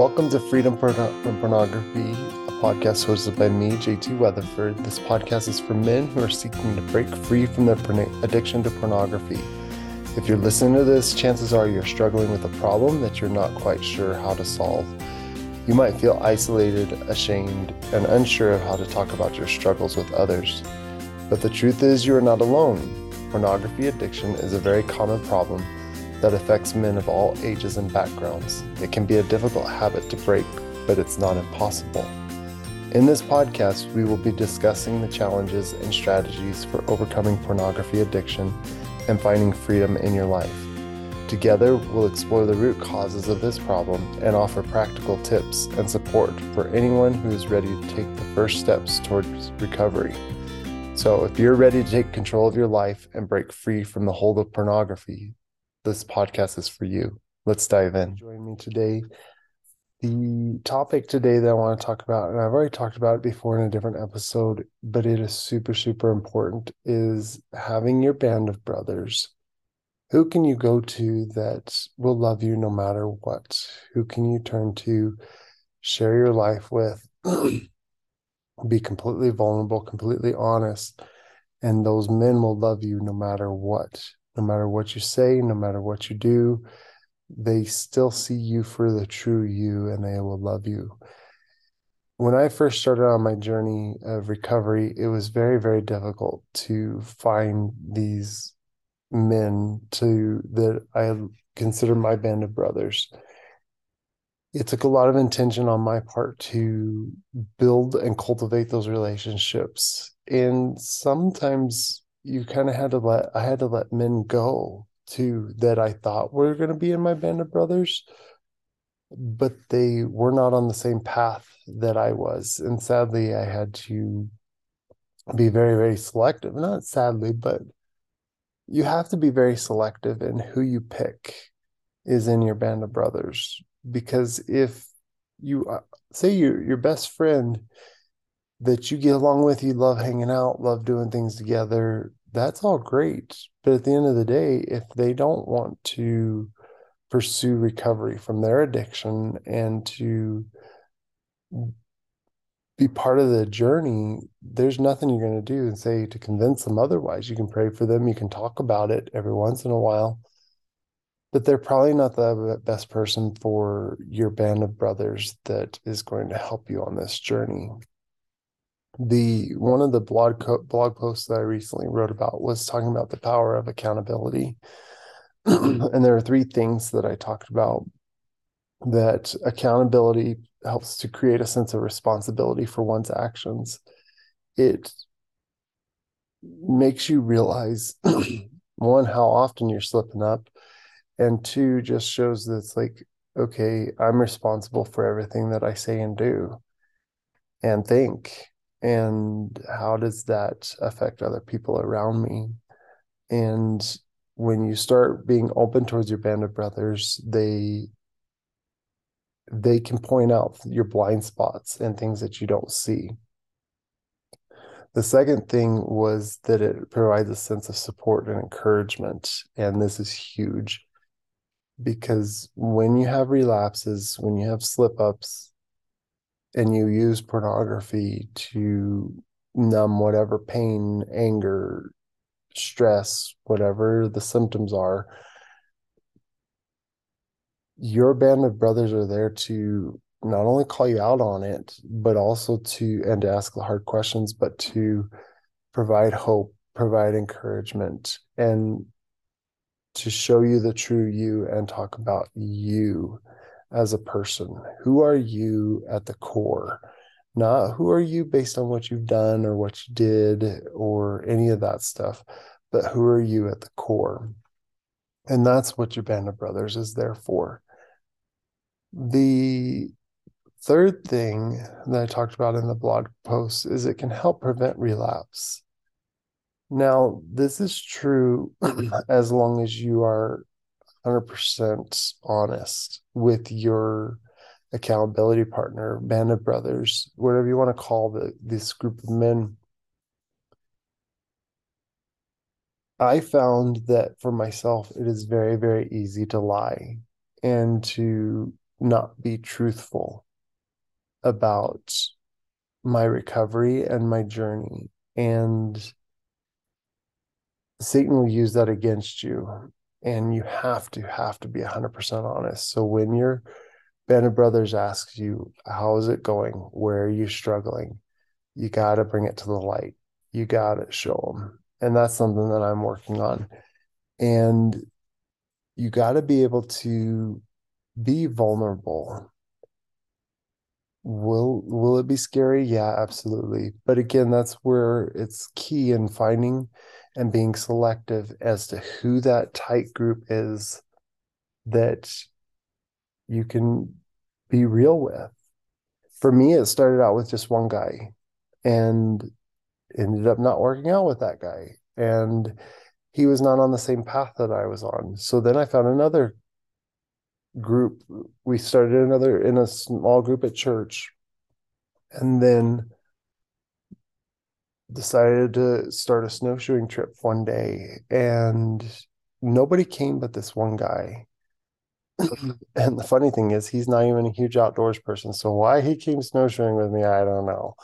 Welcome to Freedom from Pornography, a podcast hosted by me, JT Weatherford. This podcast is for men who are seeking to break free from their addiction to pornography. If you're listening to this, chances are you're struggling with a problem that you're not quite sure how to solve. You might feel isolated, ashamed, and unsure of how to talk about your struggles with others. But the truth is, you are not alone. Pornography addiction is a very common problem that affects men of all ages and backgrounds. It can be a difficult habit to break, but it's not impossible. In this podcast, we will be discussing the challenges and strategies for overcoming pornography addiction and finding freedom in your life. Together, we'll explore the root causes of this problem and offer practical tips and support for anyone who is ready to take the first steps towards recovery. So, if you're ready to take control of your life and break free from the hold of pornography, this podcast is for you. Let's dive in. Join me today. The topic today that I want to talk about, and I've already talked about it before in a different episode, but it is super, super important, is having your band of brothers. Who can you go to that will love you no matter what? Who can you turn to, share your life with, be completely vulnerable, completely honest, and those men will love you no matter what no matter what you say, no matter what you do, they still see you for the true you and they will love you. When I first started on my journey of recovery, it was very, very difficult to find these men to that I consider my band of brothers. It took a lot of intention on my part to build and cultivate those relationships. And sometimes you kind of had to let I had to let men go too that I thought were going to be in my band of brothers, but they were not on the same path that I was, and sadly, I had to be very very selective. Not sadly, but you have to be very selective in who you pick is in your band of brothers because if you uh, say your your best friend that you get along with, you love hanging out, love doing things together, that's all great. But at the end of the day, if they don't want to pursue recovery from their addiction and to be part of the journey, there's nothing you're going to do and say to convince them otherwise. You can pray for them, you can talk about it every once in a while, but they're probably not the best person for your band of brothers that is going to help you on this journey the one of the blog co- blog posts that I recently wrote about was talking about the power of accountability. and there are three things that I talked about that accountability helps to create a sense of responsibility for one's actions. It makes you realize one how often you're slipping up and two just shows that it's like okay, I'm responsible for everything that I say and do and think and how does that affect other people around me? And when you start being open towards your band of brothers they they can point out your blind spots and things that you don't see. The second thing was that it provides a sense of support and encouragement and this is huge because when you have relapses when you have slip ups and you use pornography to numb whatever pain, anger, stress, whatever the symptoms are, your band of brothers are there to not only call you out on it, but also to and to ask the hard questions, but to provide hope, provide encouragement, and to show you the true you and talk about you as a person? Who are you at the core? Not who are you based on what you've done or what you did or any of that stuff, but who are you at the core? And that's what your band of brothers is there for. The third thing that I talked about in the blog post is it can help prevent relapse. Now, this is true as long as you are 100% honest with your accountability partner, band of brothers, whatever you want to call the, this group of men. I found that for myself, it is very, very easy to lie and to not be truthful about my recovery and my journey. And Satan will use that against you. And you have to, have to be 100% honest. So when your band of brothers asks you, How is it going? Where are you struggling? You got to bring it to the light. You got to show them. And that's something that I'm working on. And you got to be able to be vulnerable will will it be scary yeah absolutely but again that's where it's key in finding and being selective as to who that tight group is that you can be real with. For me it started out with just one guy and ended up not working out with that guy. And he was not on the same path that I was on. So then I found another group. We started another in a small group at church. And then decided to start a snowshoeing trip one day and nobody came but this one guy. Mm-hmm. And the funny thing is he's not even a huge outdoors person so why he came snowshoeing with me i don't know.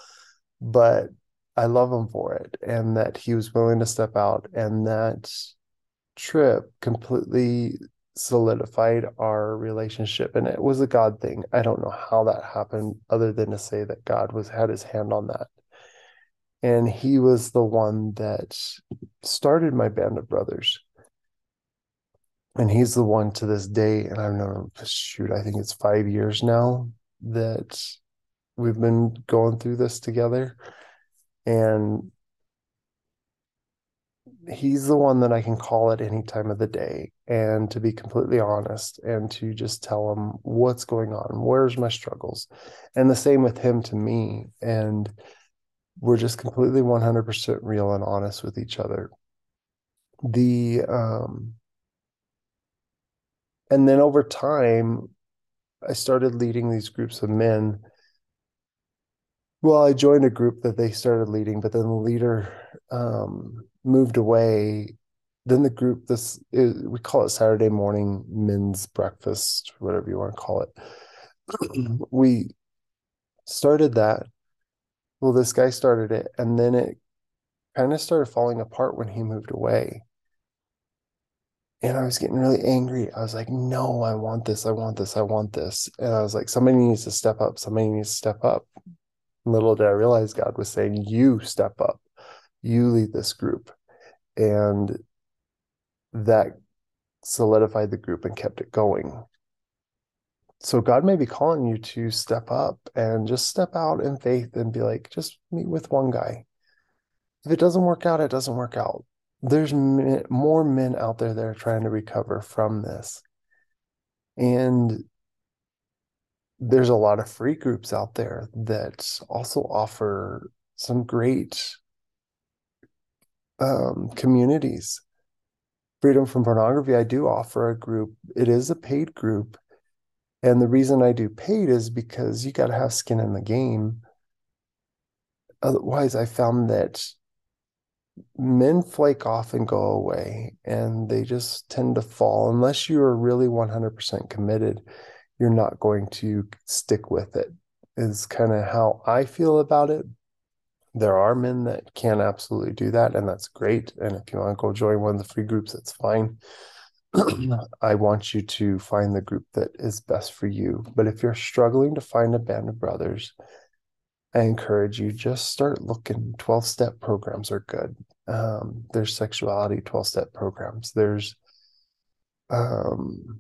But i love him for it and that he was willing to step out and that trip completely solidified our relationship and it was a god thing. I don't know how that happened other than to say that god was had his hand on that and he was the one that started my band of brothers and he's the one to this day and i've known shoot i think it's five years now that we've been going through this together and he's the one that I can call at any time of the day and to be completely honest and to just tell him what's going on, where's my struggles. And the same with him to me. And we're just completely 100% real and honest with each other. The, um, and then over time, I started leading these groups of men well, I joined a group that they started leading, but then the leader um, moved away. Then the group, this is, we call it Saturday morning men's breakfast, whatever you want to call it. we started that. Well, this guy started it, and then it kind of started falling apart when he moved away. And I was getting really angry. I was like, no, I want this. I want this. I want this. And I was like, somebody needs to step up. Somebody needs to step up. Little did I realize God was saying, You step up, you lead this group. And that solidified the group and kept it going. So God may be calling you to step up and just step out in faith and be like, just meet with one guy. If it doesn't work out, it doesn't work out. There's more men out there that are trying to recover from this. And there's a lot of free groups out there that also offer some great um, communities. Freedom from Pornography, I do offer a group. It is a paid group. And the reason I do paid is because you got to have skin in the game. Otherwise, I found that men flake off and go away and they just tend to fall unless you are really 100% committed you're not going to stick with it is kind of how I feel about it. There are men that can absolutely do that, and that's great. And if you want to go join one of the free groups, that's fine. I want you to find the group that is best for you. But if you're struggling to find a band of brothers, I encourage you just start looking. 12 step programs are good. Um, there's sexuality 12 step programs. There's um,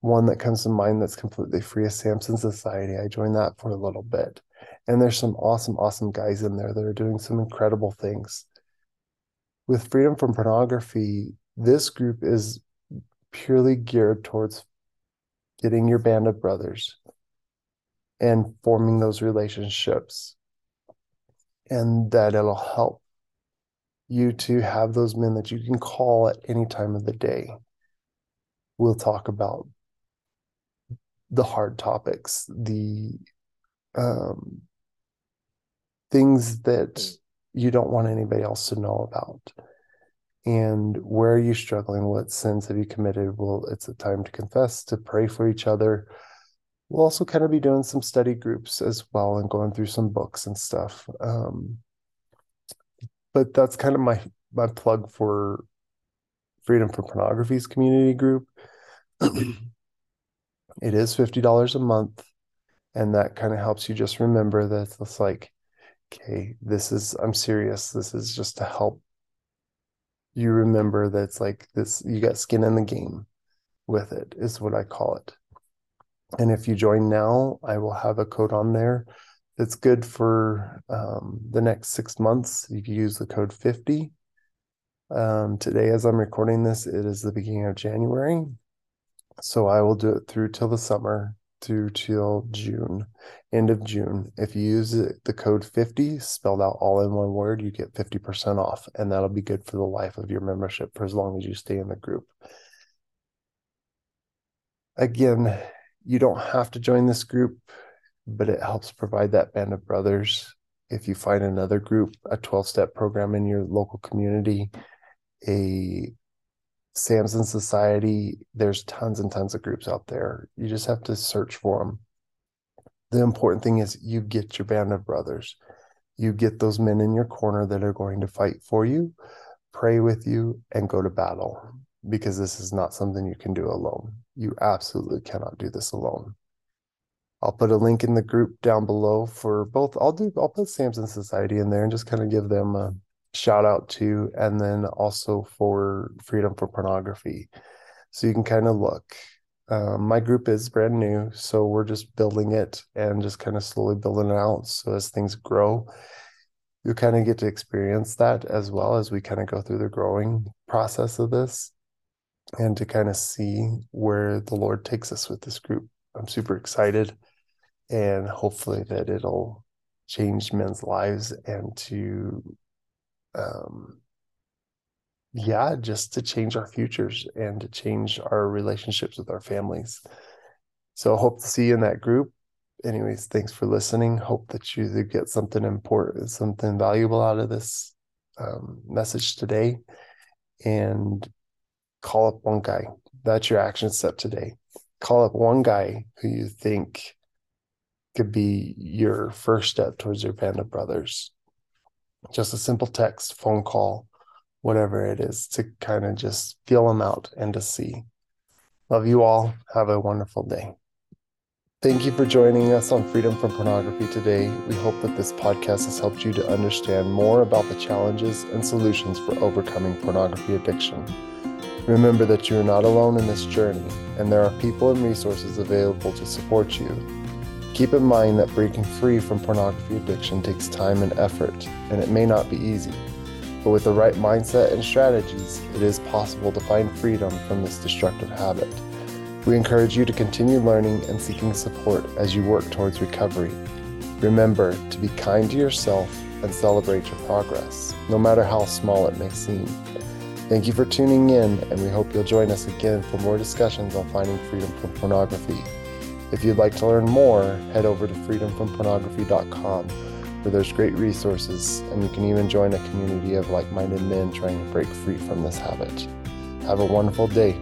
one that comes to mind that's completely free is Samson Society. I joined that for a little bit. And there's some awesome, awesome guys in there that are doing some incredible things. With Freedom from Pornography, this group is purely geared towards getting your band of brothers and forming those relationships. And that it'll help you to have those men that you can call at any time of the day. We'll talk about the hard topics, the um, things that you don't want anybody else to know about. And where are you struggling? What sins have you committed? Well, it's a time to confess, to pray for each other. we'll also kind of be doing some study groups as well and going through some books and stuff. Um, but that's kind of my my plug for Freedom from Pornography's community group. it is $50 a month. And that kind of helps you just remember that it's like, okay, this is, I'm serious. This is just to help you remember that it's like this, you got skin in the game with it, is what I call it. And if you join now, I will have a code on there that's good for um, the next six months. You can use the code 50. Um, today, as I'm recording this, it is the beginning of January. So I will do it through till the summer, through till June, end of June. If you use the code 50 spelled out all in one word, you get 50% off. And that'll be good for the life of your membership for as long as you stay in the group. Again, you don't have to join this group, but it helps provide that band of brothers. If you find another group, a 12 step program in your local community, a Samson Society, there's tons and tons of groups out there. You just have to search for them. The important thing is you get your band of brothers. You get those men in your corner that are going to fight for you, pray with you, and go to battle because this is not something you can do alone. You absolutely cannot do this alone. I'll put a link in the group down below for both. I'll do, I'll put Samson Society in there and just kind of give them a shout out to, and then also for Freedom from Pornography. So you can kind of look. Um, my group is brand new, so we're just building it and just kind of slowly building it out. So as things grow, you kind of get to experience that as well as we kind of go through the growing process of this and to kind of see where the Lord takes us with this group. I'm super excited and hopefully that it'll change men's lives and to um yeah just to change our futures and to change our relationships with our families so hope to see you in that group anyways thanks for listening hope that you get something important something valuable out of this um, message today and call up one guy. That's your action step today. Call up one guy who you think could be your first step towards your band of brothers. Just a simple text, phone call, whatever it is, to kind of just feel them out and to see. Love you all. Have a wonderful day. Thank you for joining us on Freedom from Pornography today. We hope that this podcast has helped you to understand more about the challenges and solutions for overcoming pornography addiction. Remember that you are not alone in this journey, and there are people and resources available to support you. Keep in mind that breaking free from pornography addiction takes time and effort, and it may not be easy. But with the right mindset and strategies, it is possible to find freedom from this destructive habit. We encourage you to continue learning and seeking support as you work towards recovery. Remember to be kind to yourself and celebrate your progress, no matter how small it may seem. Thank you for tuning in, and we hope you'll join us again for more discussions on finding freedom from pornography. If you'd like to learn more, head over to freedomfrompornography.com where there's great resources, and you can even join a community of like minded men trying to break free from this habit. Have a wonderful day.